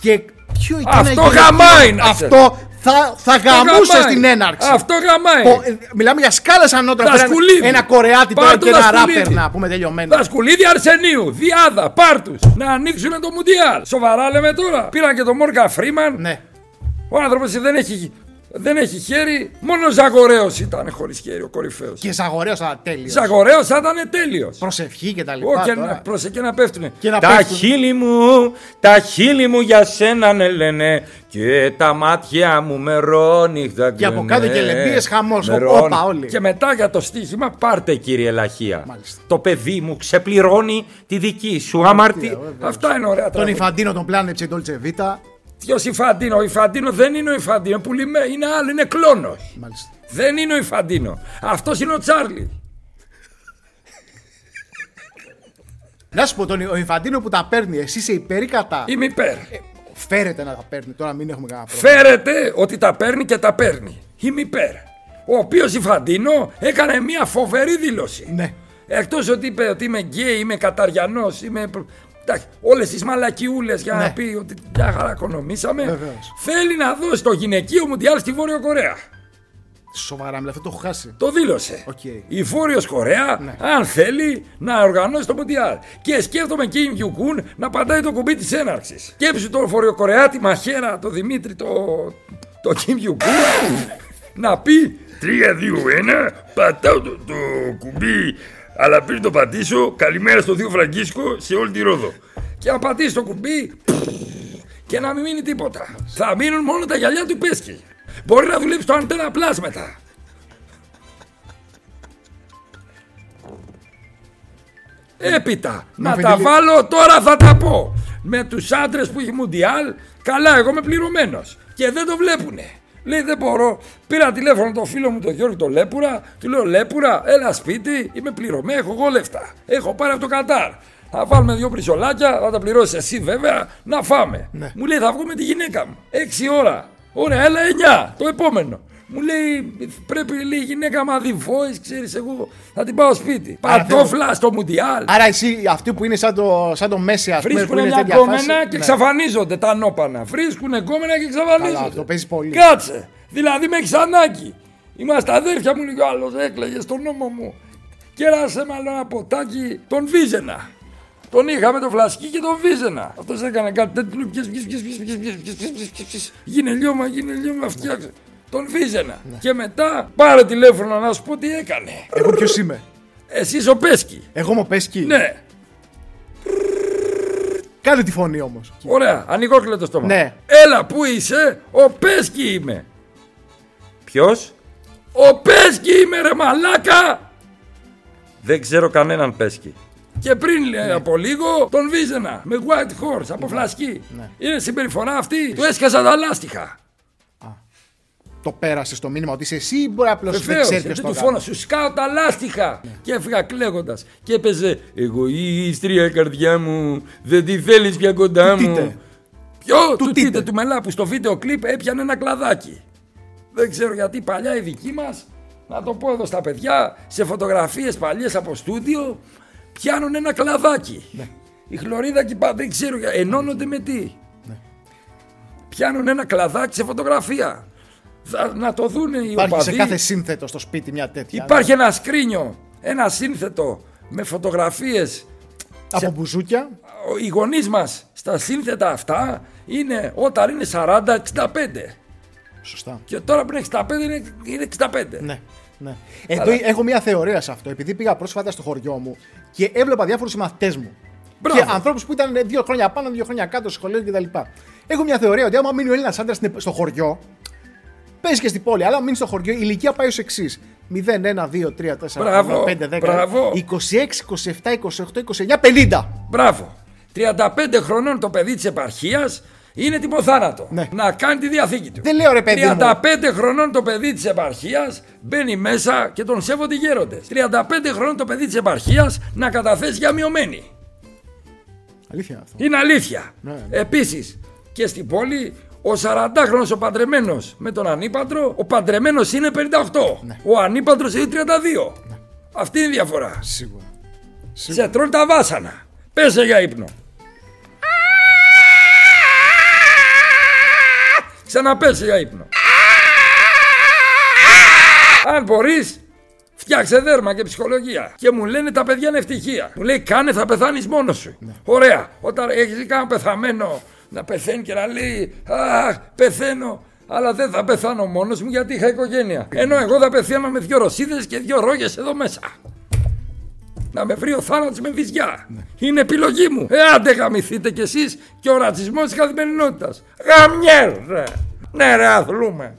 και. Ποιο ήταν Αυτό εκείνο- γαμάει, να Αυτό θα, θα γαμούσε γαμάει. στην έναρξη. Αυτό γαμάει. Πο- ε, μιλάμε για σκάλες ανώτερα. Δασκουλίδη. Φέρανε Ένα κορεάτι τώρα Πάρ' και το ένα Δασκουλίδη. ράπερ να πούμε τελειωμένο. Δασκουλίδη Αρσενίου, Διάδα, Πάρτους να ανοίξουν το Μουντιάλ. Σοβαρά λέμε τώρα. Πήραν και τον Μόρκα Φρήμαν. Ναι. Ο άνθρωπος δεν έχει, δεν έχει χέρι. Μόνο ο Ζαγορέος ήταν χωρίς χέρι, ο κορυφαίος. Και Ζαγορέος θα τέλειος. Ζαγορέος θα ήταν τέλειος. Προσευχή και τα λοιπά. Όχι, τώρα. να, προσε και να πέφτουνε. Και να Τα πέφτουν. χείλη μου, τα χείλη μου για σένα ναι λένε και τα μάτια μου με ρόνιχτα Και από κάτω και λεμπίες χαμός, Με όπα, ρόνι. όλοι. Και μετά για το στοίχημα Πάρτε κύριε Λαχία. Μάλιστα. Το παιδί μου ξεπληρώνει τη δική σου αμαρτία. Αυτά είναι ωραία Τον τραγούδια. Ιφαντίνο τον πλάνεψε η Dolce Vita. Ποιος Ιφαντίνο, ο Ιφαντίνο δεν είναι ο Ιφαντίνο, πουλημέ, είναι άλλο, είναι κλόνος. Μάλιστα. Δεν είναι ο Ιφαντίνο. Αυτός είναι ο Τσάρλι. Να σου πω, τον, ο Ιφαντίνο που τα παίρνει, εσύ είσαι υπέρ ή κατά. Είμαι υπέρ. Φέρεται να τα παίρνει, τώρα μην έχουμε κανένα πρόβλημα. Φέρεται ότι τα παίρνει και τα παίρνει. Είμαι υπέρ. Ο οποίος Ιφαντίνο έκανε μια φοβερή δήλωση. Ναι. Εκτός ότι είπε ότι είμαι γκέι, είμαι καταριανός, είμαι. Όλες τις μαλακιούλες για να Ναι. πει ότι μια χαρά οικονομήσαμε. Βεβαίως. Θέλει να δώσει το γυναικείο Μουντιάλ στη Βόρεια Κορέα. Σοβαρά, μιλάς, αυτό το έχω χάσει. Το δήλωσε. Οκ. Η Βόρειος Κορέα, Ναι. αν θέλει, να οργανώσει το Μουντιάλ. Και σκέφτομαι και η Κιουκούν να πατάει το κουμπί της έναρξης. Σκέψου τον Βορειοκορεάτη μαχαίρα, το Δημήτρη, το, το Κιμ Κιουκούν, να πει 3-2-1, πατάω το, το κουμπί, αλλά πριν το πατήσω, καλημέρα στο Δίο Φραγκίσκο σε όλη τη Ρόδο. Και να πατήσει το κουμπί και να μην μείνει τίποτα. Θα μείνουν μόνο τα γυαλιά του Πέσκι. Μπορεί να δουλέψει το αντένα πλάσ μετά. Έπειτα, να φύγει τα λίγο. βάλω τώρα θα τα πω. Με τους άντρες που έχει Μουντιάλ, καλά εγώ είμαι πληρωμένος. Και δεν το βλέπουνε. Λέει δεν μπορώ. Πήρα τηλέφωνο το φίλο μου τον Γιώργο τον Λέπουρα. Του λέω Λέπουρα, έλα σπίτι, είμαι πληρωμένο, έχω εγώ λεφτά. Έχω πάρει από το Κατάρ. Θα βάλουμε δύο πρισολάκια, θα τα πληρώσεις εσύ βέβαια, να φάμε. Ναι. Μου λέει θα βγω με τη γυναίκα μου. Έξι ώρα. Ωραία, έλα εννιά, το επόμενο. Μου λέει, πρέπει λέει, η γυναίκα μα δει voice, ξέρει, εγώ θα την πάω σπίτι. Άρα, Πατόφλα θέλω. στο Μουντιάλ. Άρα εσύ, αυτοί που είναι σαν το, σαν το Μέση, α πούμε. Βρίσκουν μια και ξαφανίζονται τα νόπανα. Βρίσκουν κόμενα και εξαφανίζονται. Καλά, το παίζει πολύ. Κάτσε. Δηλαδή με έχει ανάγκη. Είμαστε αδέρφια μου, λέει ο άλλο, έκλαιγε στον νόμο μου. Κέρασε με ένα ποτάκι τον Βίζενα. Τον είχαμε τον φλασκί και τον βίζενα. Αυτό έκανε κάτι τέτοιο. Γίνε φτιάξε. Τον Βίζενα. Και μετά πάρε τηλέφωνο να σου πω τι έκανε. Εγώ ποιος είμαι; Εσύ ο Πέσκι. Εγώ μου πες εκεί. Ναι, Κάνε τη φωνή όμως. ωραία, ανοιγόκλειο το στόμα. Ναι. Έλα, πού είσαι, ο Πέσκι είμαι. Ποιος; Ο Πέσκι είμαι ρε μαλάκα Δεν ξέρω κανέναν Πέσκι. Και πριν λέει, από λίγο τον βίζενα με white horse από φλασκή. Είναι συμπεριφορά αυτή. Του έσκασα τα λάστιχα. Το πέρασε το μήνυμα ότι είσαι εσύ ή μπορεί απλώς δεν Βεβαίως, ξέρεις γιατί ποιος του το φώνα κάνει. σου σκάω τα λάστιχα. Και έφυγα κλαίγοντας. Και έπαιζε Εγωίστρια η καρδιά μου, δεν τη θέλεις πια κοντά Του μου. Τίτε. Ποιο; Του του Τίτε. τίτε του μελά που στο βίντεο κλιπ έπιανε ένα κλαδάκι. Δεν ξέρω γιατί παλιά οι δικοί μας, να το πω εδώ στα παιδιά, σε φωτογραφίες παλιές από στούντιο, πιάνουν ένα κλαδάκι. Ναι. Η χλωρίδα και πά, δεν ξέρω, για- ενώνονται με τι. Πιάνουν ένα κλαδάκι σε φωτογραφία. Θα- να το δούνε οι Υπάρχει σε οπαδοί. κάθε σύνθετο στο σπίτι μια τέτοια. Υπάρχει ένα σκρίνιο, ένα σύνθετο με φωτογραφίες Από μπουζούκια. ο- οι γονείς μας στα σύνθετα αυτά είναι όταν είναι 40-65. Σωστά. Και τώρα που είναι 65 είναι, είναι 65. Ναι. Ναι. Εδώ έχω μια θεωρία σε αυτό. Επειδή πήγα πρόσφατα στο χωριό μου και έβλεπα διάφορους συμμαθητές μου. Μπράβο. Και ανθρώπους που ήταν δύο χρόνια πάνω, δύο χρόνια κάτω, σχολείο κτλ. Έχω μια θεωρία ότι άμα μείνει ο Έλληνας άντρας στο χωριό, παίζει και στην πόλη, αλλά μείνει στο χωριό, η ηλικία πάει ως εξής. 0, 1, 2, 3, 4, Μπράβο, 5, 10, μπράβο. 26, 27, 28, 29, 50. Μπράβο. 35 χρονών το παιδί της επαρχίας είναι τιμοθάνατο. Ναι. Να κάνει τη διαθήκη του. Δεν λέω, ρε παιδί μου. 35 χρονών το παιδί της επαρχίας μπαίνει μέσα και τον σέβονται οι γέροντες. 35 χρονών το παιδί της επαρχίας να καταθέσει για μειωμένη. Αλήθεια αυτό. Είναι αλήθεια. Ναι, ναι. Επίσης και στην πόλη ο 40χρονο ο παντρεμένος με τον ανήπαντρο, ο παντρεμένος είναι 58. Ναι. Ο ανήπαντρος είναι 32. Αυτή είναι η διαφορά. Σίγουρα. Σε τρώνε τα βάσανα. Πέσε για ύπνο. Ξαναπέσε για ύπνο. Αν μπορείς, φτιάξε δέρμα και ψυχολογία. Και μου λένε τα παιδιά είναι ευτυχία. Μου λέει κάνε θα πεθάνεις μόνος σου. Ωραία. Όταν έχεις κανένα πεθαμένο να πεθαίνει και να λέει Αχ, πεθαίνω. Αλλά δεν θα πεθάνω μόνος μου γιατί είχα οικογένεια. Ενώ εγώ θα πεθαίνω με δυο ρωσίδες και δυο ρόγες εδώ μέσα. Να με βρει ο θάνατος με βυζιά. Είναι επιλογή μου. Ε, άντε γαμηθείτε κι εσείς και ο ρατσισμός της καθημερινότητας. Γαμιέρ, ρε. Ναι, ρε, αθλούμε.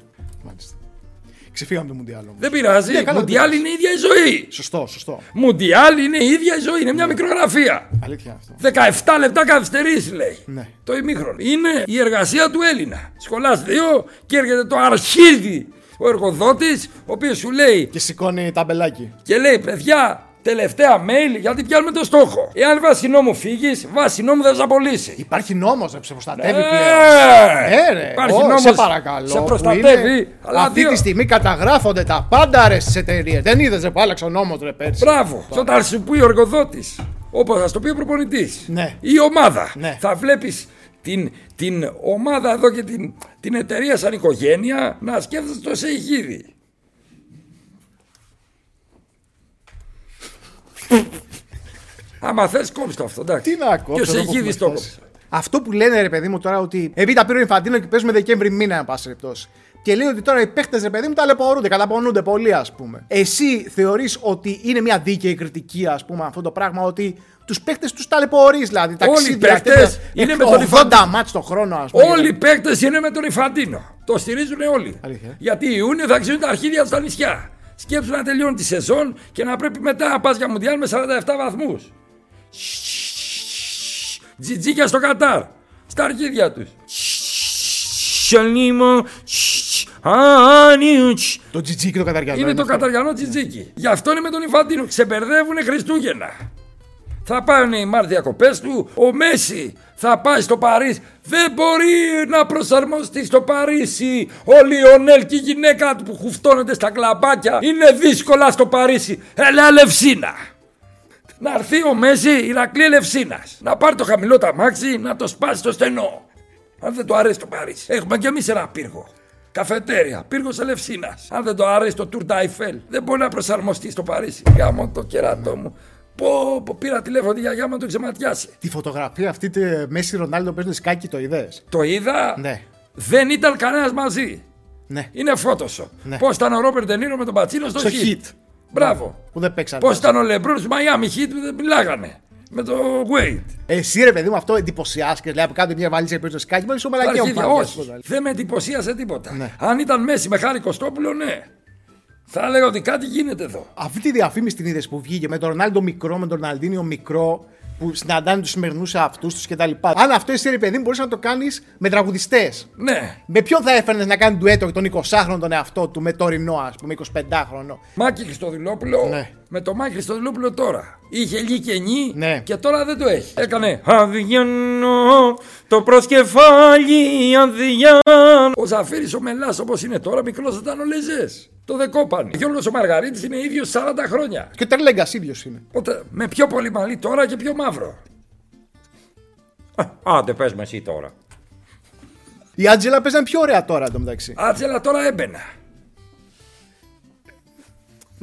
Μάλιστα. Ξεφύγαμε το Μουντιάλ όμως. Δεν πειράζει. Ναι, καλά, Μουντιάλ δεν είναι η ίδια η ζωή. Σωστό, σωστό. Μουντιάλ είναι η ίδια η ζωή. Είναι μια μικρογραφία. Αλήθεια αυτό. 17 λεπτά καθυστερήσεις λέει. Ναι. Το ημίχρονο. Είναι η εργασία του Έλληνα. Σχολάς δύο και έρχεται το αρχίδι ο εργοδότης, ο οποίος σου λέει Και σηκώνει ταμπελάκι. και λέει παιδιά τελευταία mail γιατί πιάνουμε το στόχο. Εάν βάσει νόμου φύγεις, βάσει νόμου δεν θα απολύσει. Υπάρχει νόμος να σε προστατεύει Ε, πλέον. Ε, ρε. Υπάρχει Ω, νόμος, σε παρακαλώ. σε που προστατεύει, είναι- αλλά αυτή δύο- τη στιγμή καταγράφονται τα πάντα ρε στις εταιρείες. Δεν είδες ρε που άλλαξε ο νόμος ρε πέρσι. Μπράβο. Και όταν σου πει ο εργοδότης, όπως θα στο πει ο προπονητής, Ναι. η ομάδα, Ναι. θα βλέπεις την, την ομάδα εδώ και την, την εταιρεία σαν οικογένεια να σκέφτεσαι το Σεϊχίδη. Άμα θες, κόψει το αυτό. Εντάξει. Τι να Και ο κόψω. εδώ που Σεϊχίδη έχουμε το φτάσει. κόψει. Αυτό που λένε ρε παιδί μου τώρα ότι. Επειδή τα πήρε ο Ιφαντίνο και παίζουμε Δεκέμβρη μήνα, εν πάση περιπτώσει. Και λέει ότι τώρα οι παίχτες ρε παιδί μου ταλαιπωρούνται, καταπονούνται πολύ, ας πούμε. Εσύ θεωρείς ότι είναι μια δίκαιη κριτική, ας πούμε, αυτό το πράγμα, ότι τους παίχτες τους ταλαιπωρείς, δηλαδή. ταξίδια, παίκτες τέτοια, είναι εκ- με τον 80 Ιφαντίνο. μάτς το χρόνο, ας πούμε. Όλοι οι παίκτε είναι με τον Ιφαντίνο. Το στηρίζουν όλοι. Αλήθεια. Γιατί Γιατί Ιούνιο θα ξέρουν τα αρχίδια του στα νησιά. Σκέψου να τελειώνει τη σεζόν και να πρέπει μετά να πας για Μουντιάλ με 47 βαθμούς. Τζιτζίκια στο Κατάρ. Στα αρχίδια τους. Σαλίμο, άνιουτς. Το τζιτζίκι το καταριανό. Είναι το αυτό. καταριανό τζιτζίκι. Γι' αυτό είναι με τον Ιφαντίνο. Ξεμπερδεύουν Χριστούγεννα. Θα πάνε οι Μάρτια διακοπέ του. Ο Μέση θα πάει στο Παρίσι. Δεν μπορεί να προσαρμοστεί στο Παρίσι. Ο Λιονέλ και η γυναίκα του που χουφτώνεται στα κλαμπάκια είναι δύσκολα στο Παρίσι. Έλα Ελευσίνα. Να έρθει ο Μέση Ηρακλή Ελευσίνα. Να πάρει το χαμηλό ταμάξι να το σπάσει στο στενό. Αν δεν το αρέσει το Παρίσι. Έχουμε κι εμείς ένα πύργο. Καφετέρια, πύργο Ελευσίνα. Αν δεν το αρέσει το Tour d'Eiffel, δεν μπορεί να προσαρμοστεί στο Παρίσι. Γάμο το κεράτο μου. Πω, πω πήρα τηλέφωνο τη γιαγιά μου να το ξεματιάσει. Τη φωτογραφία αυτή τη Μέση Ρονάλντο παίζουν σκάκι, το είδες; Το είδα. Ναι. Δεν ήταν κανένας μαζί. Ναι. Είναι φώτοσο. Ναι. Πώς ήταν ο Ρόπερ Ντενίρο με τον Πατσίνο στο, Στο hit. hit. Μπράβο. Που δεν παίξανε. Πώς ήταν ο Λεμπρόν στο Miami Heat που δεν μιλάγανε. Με το Wade. Εσύ ρε παιδί μου αυτό εντυπωσιάστηκε. Δηλαδή από κάτω μια βαλίτσα και παίζει το σκάκι. Μα είσαι ο Τα μαλακιά μου αρχίδια, φάνηκε, όχι. ας πούμε. Δεν με εντυπωσίασε τίποτα. Ναι. Αν ήταν Μέση με χάρη Κωστόπουλο, ναι. Θα έλεγα ότι κάτι γίνεται εδώ. Αυτή τη διαφήμιση την είδες που βγήκε με τον Ρονάλντο μικρό, με τον Ροναλντίνιο μικρό, που συναντάνε τους σημερινούς αυτού τους κτλ. Αν αυτό εσύ ρε παιδί μου μπορείς να το κάνεις με τραγουδιστές. Ναι. Με ποιον θα έφερνες να κάνει ντουέτο τον 20χρονο τον εαυτό του με το ρινό, ας πούμε, 25χρονο. Μάκη Χριστοδηλόπουλο Ναι. Με το Μάκη Χριστοδηλόπουλο τώρα. Είχε γη και νη Ναι. και τώρα δεν το έχει. Έκανε. Αδιανό το προσκεφάλι, αδιανό. Ο Ζαφίρη ο Μελάς όπως είναι τώρα, μικρός ήταν ο Λεζές. Το δεκόπανε. Ο Γιώργος ο Μαργαρίτης είναι ίδιος 40 χρόνια. Και ο Τερλέγκας ίδιος είναι. Οπότε με πιο πολύ μαλλί τώρα και πιο μαύρο. Α, Άντε πες με εσύ τώρα. Η Άντζελα παίζανε πιο ωραία τώρα εντωμεταξύ. Άτζελα τώρα έμπαινα.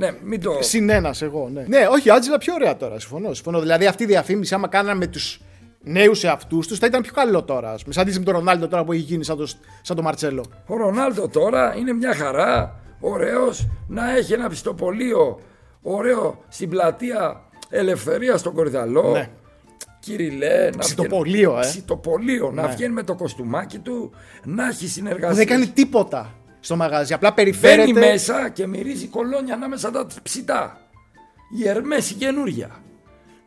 Ναι, μην το. Συνένας εγώ, ναι. Ναι, όχι, η Άντζελα πιο ωραία τώρα. Συμφωνώ. συμφωνώ. Δηλαδή αυτή η διαφήμιση, άμα κάναμε με τους νέους εαυτούς τους, θα ήταν πιο καλό τώρα. Ας πούμε. Σαν αντίστοιχα με τον Ρονάλντο τώρα που έχει γίνει σαν το, σαν το Μαρτσέλο. Ο Ρονάλντο τώρα είναι μια χαρά. ωραίος, να έχει ένα πιστοπολείο ωραίο στην πλατεία Ελευθερίας στον Κορυδαλό. Ναι. Κυριλέ, να Ψητοπολείο, βγαίνει- ε. Ψητοπολείο, να Ναι. βγαίνει με το κοστούμάκι του, να έχει συνεργασία. Δεν κάνει τίποτα στο μαγαζί. Απλά Μπαίνει περιφέρεται. μέσα και μυρίζει κολόνια ανάμεσα τα ψητά. Η Ερμές η καινούρια.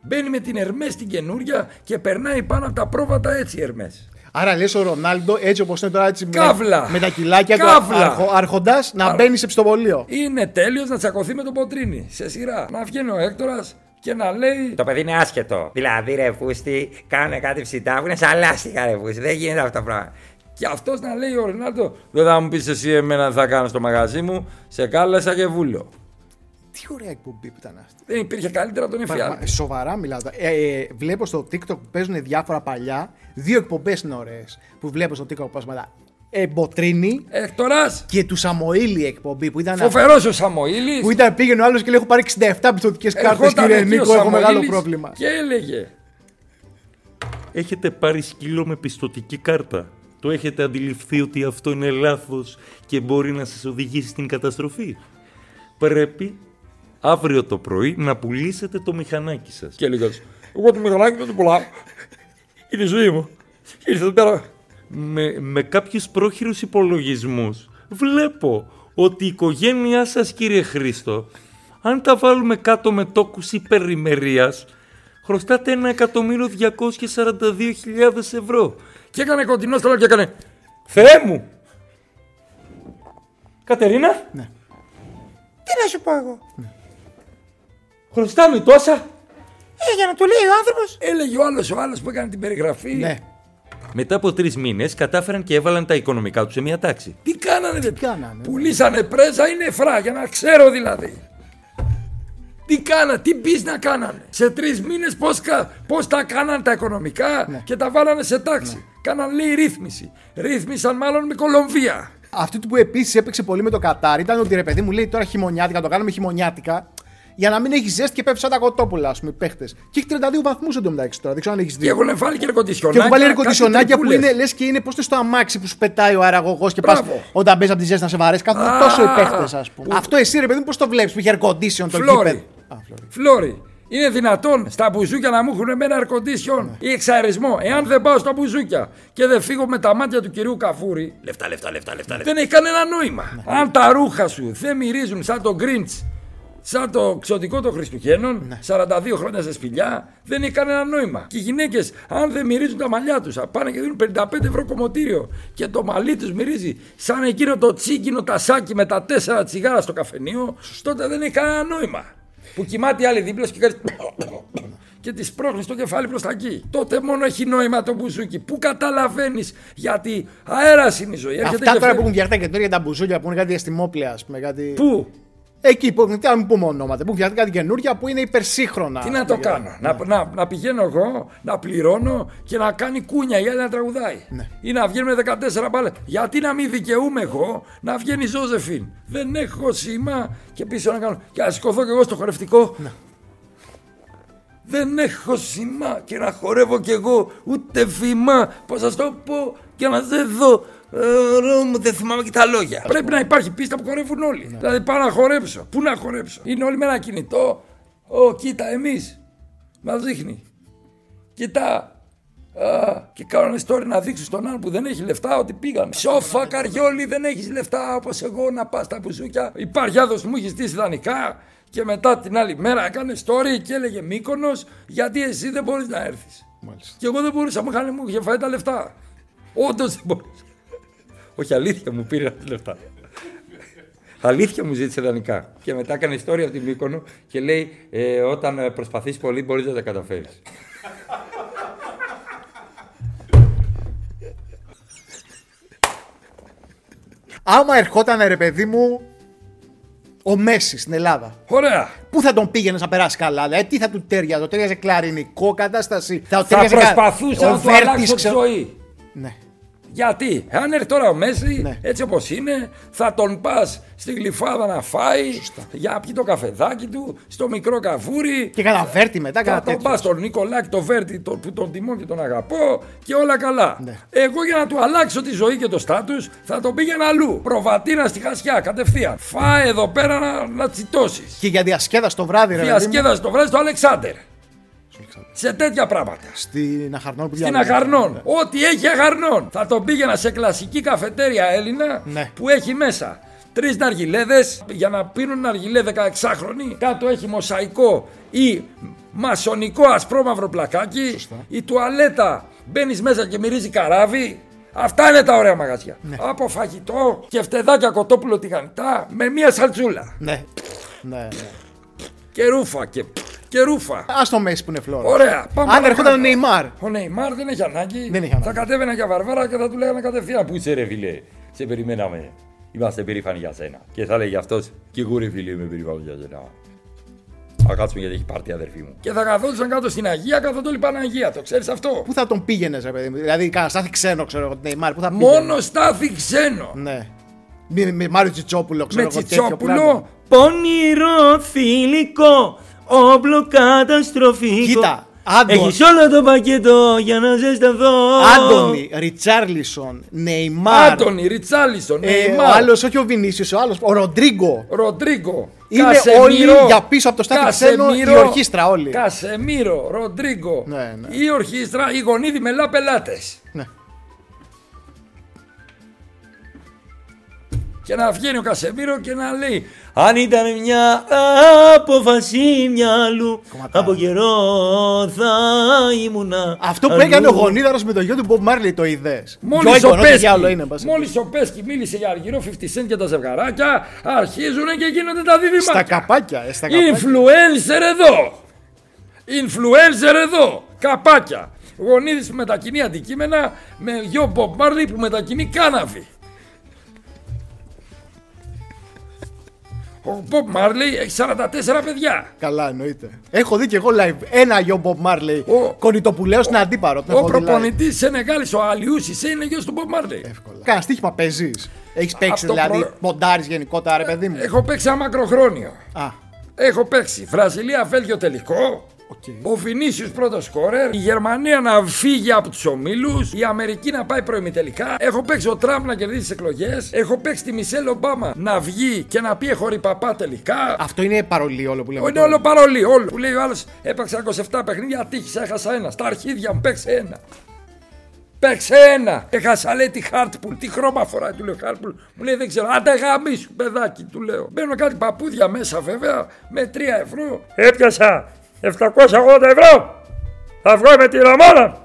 Μπαίνει με την Ερμές την καινούρια και περνάει πάνω από τα πρόβατα έτσι η Ερμές. Άρα λες ο Ρονάλντο έτσι όπως είναι τώρα έτσι με- Καύλα. με, τα κιλάκια του Καύλα. αρχο, άρχοντα να Άρα. μπαίνει σε ψητοπολείο. Είναι τέλειος να τσακωθεί με τον Ποτρίνη σε σειρά. Να βγαίνει ο Έκτορας και να λέει Το παιδί είναι άσχετο. Δηλαδή, ρε Φούστη, κάνουν κάτι ψητά που είναι σαν λάστιχα, ρε Φούστη. Δεν γίνεται αυτό το πράγμα. Και αυτός να λέει ο Ρονάλντο δεν θα μου πεις εσύ εμένα τι θα κάνω στο μαγαζί μου, σε κάλεσα και βούλιο. Τι ωραία εκπομπή που ήταν αυτή. Δεν υπήρχε καλύτερα από τον Πραγμα- Εφιάλτη. Σοβαρά μιλάω. Ε, ε, βλέπω στο TikTok που παίζουν διάφορα παλιά. Δύο εκπομπές είναι ωραίες. Που βλέπω στο TikTok πάσματα. Ε, Μποτρίνη Έκτορας, και του Σαμοήλη εκπομπή που ήταν. φοβερός ο Σαμοήλης, Που ήταν πήγαινε ο άλλος και λέει: Έχω πάρει 67 πιστοτικές κάρτες, ερχόταν κύριε εκεί ο Νίκο. Έχω μεγάλο Σαμοήλης πρόβλημα. Και έλεγε Έχετε πάρει σκύλο με πιστοτική κάρτα. Το έχετε αντιληφθεί ότι αυτό είναι λάθος και μπορεί να σας οδηγήσει στην καταστροφή; Πρέπει αύριο το πρωί να πουλήσετε το μηχανάκι σας. Και έλεγε Εγώ το μηχανάκι δεν το πουλάω. Είναι η ζωή μου. Ήρθε εδώ πέρα. Με, με κάποιους πρόχειρους υπολογισμούς βλέπω ότι η οικογένειά σας κύριε Χρήστο αν τα βάλουμε κάτω με τόκους υπερημερίας χρωστάτε 1.242.000 ευρώ. Και έκανε κοντινό στο λόγο και έκανε Θεέ μου! Κατερίνα, Ναι. τι να σου πω εγώ. Χρωστάμε τόσα. Ε, για να το λέει ο άνθρωπος. Έλεγε ο άλλος ο άλλος που έκανε την περιγραφή. Ναι. Μετά από τρεις μήνες κατάφεραν και έβαλαν τα οικονομικά τους σε μια τάξη. Τι κάνανε, δε. κάνανε; Πουλήσανε πρέζα ή νεφρά για να ξέρω δηλαδή. Τι κάνα, τι να κάνανε. Σε τρεις μήνες πώς πώς τα κάνανε τα οικονομικά Ναι. και τα βάλανε σε τάξη. Κάναν λέει ρύθμιση. Ρύθμισαν μάλλον με Κολομβία. Αυτό που επίσης έπαιξε πολύ με το Κατάρ ήταν ότι ρε παιδί μου λέει τώρα χειμωνιάτικα, το κάνουμε χειμωνιάτικα. Για να μην έχει ζέστη και πέφτει σαν τα κοτόπουλα, ας πούμε, οι παίχτες. Και έχει 32 βαθμούς εντωμεταξύ τώρα. Δεν ξέρω αν έχεις Και δει. έχουν βάλει και Και ερκοντισιονάκια. έχουν βάλει κάτι ερκοντισιονάκια που τρυπούλες. είναι λες και είναι πώς στο αμάξι που σου πετάει ο αεραγωγό και πας Μπράβο. όταν μπαίνει από τη ζέστη να σε βαρέσεις. Κάθονται Α, τόσο οι παίχτες, ας πούμε. που- Αυτό εσύ ρε παιδί μου πώς το βλέπεις που είχε air condition το Φλόρι. γήπεδο. Α, φλόρι. Φλόρι. Είναι δυνατόν στα μπουζούκια να μου έχουν με ένα air condition ή εξαερισμό. Εάν δεν πάω στα μπουζούκια και δεν φύγω με τα μάτια του κυρίου Καφούρη, Λεφτά, λεφτά, λεφτά, λεφτά. λεφτά. δεν έχει κανένα νόημα. Αν τα ρούχα σου δεν μυρίζουν σαν το Grinch, σαν το ξωτικό των Χριστουγέννων, 42 χρόνια σε σπηλιά, δεν έχει κανένα νόημα. Και οι γυναίκες, αν δεν μυρίζουν τα μαλλιά τους, πάνε και δίνουν 55 ευρώ κομμωτήριο και το μαλλί τους μυρίζει σαν εκείνο το τσίγκινο τασάκι με τα τέσσερα τσιγάρα στο καφενείο, τότε δεν έχει κανένα νόημα. Που κοιμάται η άλλη δίπλα σου και κάνει. και τη σπρώχνεις το κεφάλι προς τα εκεί. Τότε μόνο έχει νόημα το μπουζούκι. Πού καταλαβαίνεις γιατί αέρας είναι η ζωή. Έρχεται Αυτά και τώρα που φεύγει. έχουν φτιαχτεί και τώρα τα μπουζούλια που είναι κάτι διαστημόπλαια, ας πούμε. Κάτι... Πού, Εκεί που. Τι να μην πούμε ονόματα. Που έχουν φτιαχτεί κάτι καινούργια που είναι υπερσύγχρονα. τι να το κάνω. Να, να, να πηγαίνω εγώ, να πληρώνω και να κάνει κούνια η άλλη να τραγουδάει. Ναι. Ή να βγαίνουμε 14 μπάλε. Γιατί να μην δικαιούμαι εγώ να βγαίνει η Ζώζεφιν; Δεν έχω σήμα και πίσω να κάνω. Και να σηκωθώ κι εγώ στο χορευτικό. Ναι. Δεν έχω σήμα και να χορεύω κι εγώ ούτε βήμα. Πώς θα το πω και να σε δω. Ε, ρε, μου, δεν θυμάμαι και τα λόγια. Πρέπει να υπάρχει πίστα που χορεύουν όλοι. Δηλαδή πάω να χορέψω. Πού να χορέψω; Είναι όλοι με ένα κινητό. Ω, κοίτα, εμείς. Μα δείχνει. Κοίτα. Α, και κάνουν story να δείξουν στον άλλον που δεν έχει λεφτά ότι πήγαν. Σόφα, καριόλι, δεν έχεις λεφτά όπως εγώ να πας στα μπουζούκια. Υπάρχει άδο που μου έχει στήσει δανεικά. Και μετά την άλλη μέρα έκανε story και έλεγε Μύκονος γιατί εσύ δεν μπορείς να έρθεις. Μάλιστα. Και εγώ δεν μπορούσα, μου είχαν μου είχε φάει τα λεφτά. Όντως δεν μπορούσα. Όχι, αλήθεια μου πήρε τα λεφτά. Αλήθεια μου ζήτησε δανεικά. Και μετά έκανε ιστορία από την Μύκονο και λέει: ε, Όταν προσπαθείς πολύ, μπορείς να τα καταφέρεις. Άμα ερχόταν ρε παιδί μου ο Μέση στην Ελλάδα. Ωραία. Πού θα τον πήγαινε να περάσει καλά, δηλαδή τι θα του τέριαζε, το τέριαζε κλαρινικό κατάσταση. Θα, το Θα τέριαζε κα- προσπαθούσα ο να του Βέρτης, αλλάξω τη ξέρω- ζωή. Ναι. Γιατί, αν έρθει τώρα ο Μέση, Ναι. έτσι όπως είναι, θα τον πας στη γλυφάδα να φάει, για να πιει το καφεδάκι του, στο μικρό καβούρι. Και καταφέρτη μετά, Θα κατά τον τέτοιος. πας στον Νικολάκη, τον Βέρτη, τον, που τον τιμώ και τον αγαπώ και όλα καλά. Ναι. Εγώ για να του αλλάξω τη ζωή και το στάτους θα τον πήγαινα αλλού. Προβατήρα στη χασιά, κατευθείαν. Φάε εδώ πέρα να, να τσιτώσεις. Και για διασκέδαση το βράδυ, ρε παιδί μου. Διασκέδαση το βράδυ στο Αλεξάνδερ. Σε τέτοια πράγματα. Στην Αχαρνών που Στην διάλεγα. Αχαρνών. Ό,τι έχει Αχαρνών. Θα τον πήγαινα σε κλασική καφετέρια Έλληνα Ναι. που έχει μέσα τρεις ναργιλέδες για να πίνουν ναργιλέ 16χρονοι. Κάτω έχει μοσαϊκό ή μασονικό ασπρόμαυρο πλακάκι. Η τουαλέτα μπαίνεις μέσα και μυρίζει καράβι. Αυτά είναι τα ωραία μαγαζιά. Ναι. Από φαγητό και φτεδάκια κοτόπουλο τηγανιτά με μία σαλτσούλα. Ναι. Ναι, ναι. Και ρούφα και, και ρούφα. Α το Μέση που είναι φλόρο. Ωραία. Πάμε Αν ερχόταν ο παρακάτω. Νεϊμάρ. Ο Νεϊμάρ δεν έχει ανάγκη. Δεν έχει ανάγκη. Θα κατέβαινε για βαρβάρα και θα του λέγανε κατευθείαν. Πού είσαι ρε φίλε, σε περιμέναμε. Είμαστε περήφανοι για σένα. Και θα λέγει αυτός, και εγώ ρε φίλε είμαι περήφανος για σένα. Θα κάτσουμε γιατί έχει πάρτι η αδερφή μου. Και θα καθόντουσαν κάτω στην Αγία καθόταν όλη η Παναγία. Το ξέρεις αυτό; Πού θα τον πήγαινες, ρε παιδί μου; Δηλαδή, κανένα στάθη ξένο, ξέρω εγώ, τον Νεϊμάρ. Πού θα πήγαινες; Μόνο στάθη ξένο. Ναι. Με, με Μάριο Τσιτσόπουλο, ξέρω Με εγώ. τέτοιο Τσιτσόπουλο. πράγμα. Πονηρό θηλυκό, όπλο καταστροφικό. Κοίτα, Άντων. Έχεις όλο το πακέτο για να ζεσταθώ. Άντωνη, Ριτσάρλισον, Νεϊμάρ. Άντωνη, Ριτσάλισον, Ε, ο Νεϊμάρ, άλλος, όχι ο Βινίσιος, ο άλλος, ο Ροντρίγκο. Ροντρίγκο. Είναι Κασεμίρο, όλοι για πίσω από το στάθι ξένο, Κασεμίρο, η ορχήστρα όλοι. Κασεμίρο, Ροντρίγκο. Ναι, ναι. Η ορχήστρα, οι γονίδι μελά πελάτες. Και να βγαίνει ο Κασεμίρο και να λέει Αν ήταν μια απόφαση μυαλού, Κομματάρα. από καιρό θα ήμουνα. Αυτό που αλλού. έκανε ο γονίδαρος με το γιο του Μπομπ Μάρλι το είδες; Μόλις ο, διάλογο είναι, εν πάση μόλις ο Πέσκι μίλησε για αργυρό 50 Cent και τα ζευγαράκια, αρχίζουν και γίνονται τα δίδυμα. Στα καπάκια, ε, στα καπάκια. Influencer εδώ. Influencer εδώ. Καπάκια. Γονίδης που μετακινεί αντικείμενα με γιο Bob Marley που μετακινεί κάνναβη. Ο Bob Marley έχει 44 παιδιά. Καλά, εννοείται. Έχω δει και εγώ live ένα γιο Bob Marley. Ο- Κονιτοπουλέο στην Αντίπαρο. τον Ο έχω δει live. προπονητής Σενεγάλη, ο Αλιού Σισέ, είναι γιος του Bob Marley. Εύκολα. Κάνα στοίχημα παίζεις; Έχεις παίξει Αυτό δηλαδή. προ- Μοντάρι γενικότερα, ρε παιδί μου; Έχω παίξει ένα μακροχρόνιο. Α, Έχω παίξει Βραζιλία, Βέλγιο τελικό. Οκ. Ο Βινίσιους πρώτος σκόρερ, η Γερμανία να φύγει από τους ομίλους, η Αμερική να πάει προημιτελικά. Έχω παίξει ο Τραμπ να κερδίσει τις εκλογές. Έχω παίξει τη Μισέλ Ομπάμα να βγει και να πει έχω παπά τελικά. Αυτό είναι παρολί όλο που λέμε. Είναι τώρα. όλο παρολί, όλο. Που λέει ο άλλος έπαιξα 27 παιχνίδια, ατύχησα, έχασα ένα. Στα αρχίδια μου παίξε ένα. Παίξε ένα. Έχασα λέει τη Χάρτπουλ. Τι χρώμα φοράει, του λέω Χάρτπουλ. Μου λέει δεν ξέρω. Άντε γαμίσου, παιδάκι, του λέω. Μπαίνουν κάτι παπούδια μέσα βέβαια με 3 ευρώ. Έπιασα 780 ευρώ. Θα βγω με τη Ραμόνα.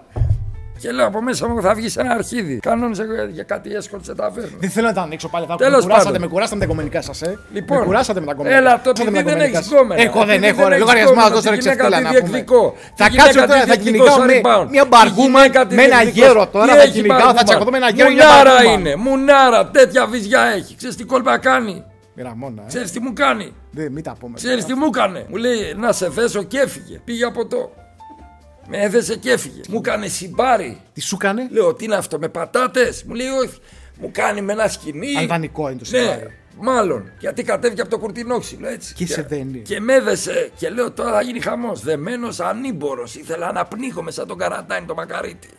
Και λέω από μέσα μου θα βγει ένα αρχίδι. Κανόνιζε για κάτι έσχολ σε ταβέρνα. Δεν θέλω να τα ανοίξω πάλι. Θα Τέλος με κουράσατε, πάντων. με κουράσατε με τα κομμενικά σας, ε. Λοιπόν, με κουράσατε με τα κομμενικά. Έλα, το Κουράσατε επειδή με τα δεν κομμενικά έχεις σας. γκόμενα. Έχω, δεν Επειδή έχω, δεν ρε. έχεις Λογαριασμό γκόμενα, εδώ τώρα τη γυναίκα ξεφτύλα τη να πούμε. διεκδικώ. Θα Τη κάτσω γυναίκα τώρα, τη θα διεκδικώ κυνηγάω σαν με rebound. μια Τη μπαργούμα γυναίκα τη με ένα διεκδικώ. γέρο τώρα. Τι Θα έχει κυνηγάω, θα μπαργούμα; τσακωθώ με ένα γέρο για Μουνάρα μπαργούμα. είναι, μουνάρα, τέτοια βυζιά έχει. Ξέρεις τι κόλπα κάνει; Ραμόνα, ε. Ξέρεις τι μου κάνει; Δεν, μην τα πούμε. Ξέρεις τι μου έκανε. Μου λέει να σε θέσω και έφυγε. Πήγε από το. Με έδεσε και έφυγε. Μου έκανε συμπάρι. Τι σου κάνε; Λέω τι είναι αυτό με πατάτες; Μου λέει όχι. Μου κάνει με ένα σκηνή. Αλβανικό είναι το Ναι, συμπάρι. μάλλον. Γιατί κατέβηκε από το κουρτινόξυλο, έτσι. Και σε δένει. Και με έδεσε. Και λέω τώρα θα γίνει χαμός. Δεμένος ανήμπορο. Ήθελα να πνίγομαι σαν τον καρατάνι το μακαρίτι.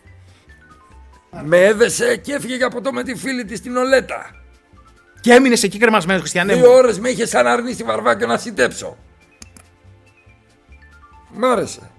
Με έδεσε και έφυγε για ποτό με τη φίλη της στην Ολέτα. Και έμεινες εκεί κρεμασμένος, Χριστιανέ Δύο μου. ώρες με είχε σαν αρνεί στη βαρβάκια να συντέψω. Μ' άρεσε.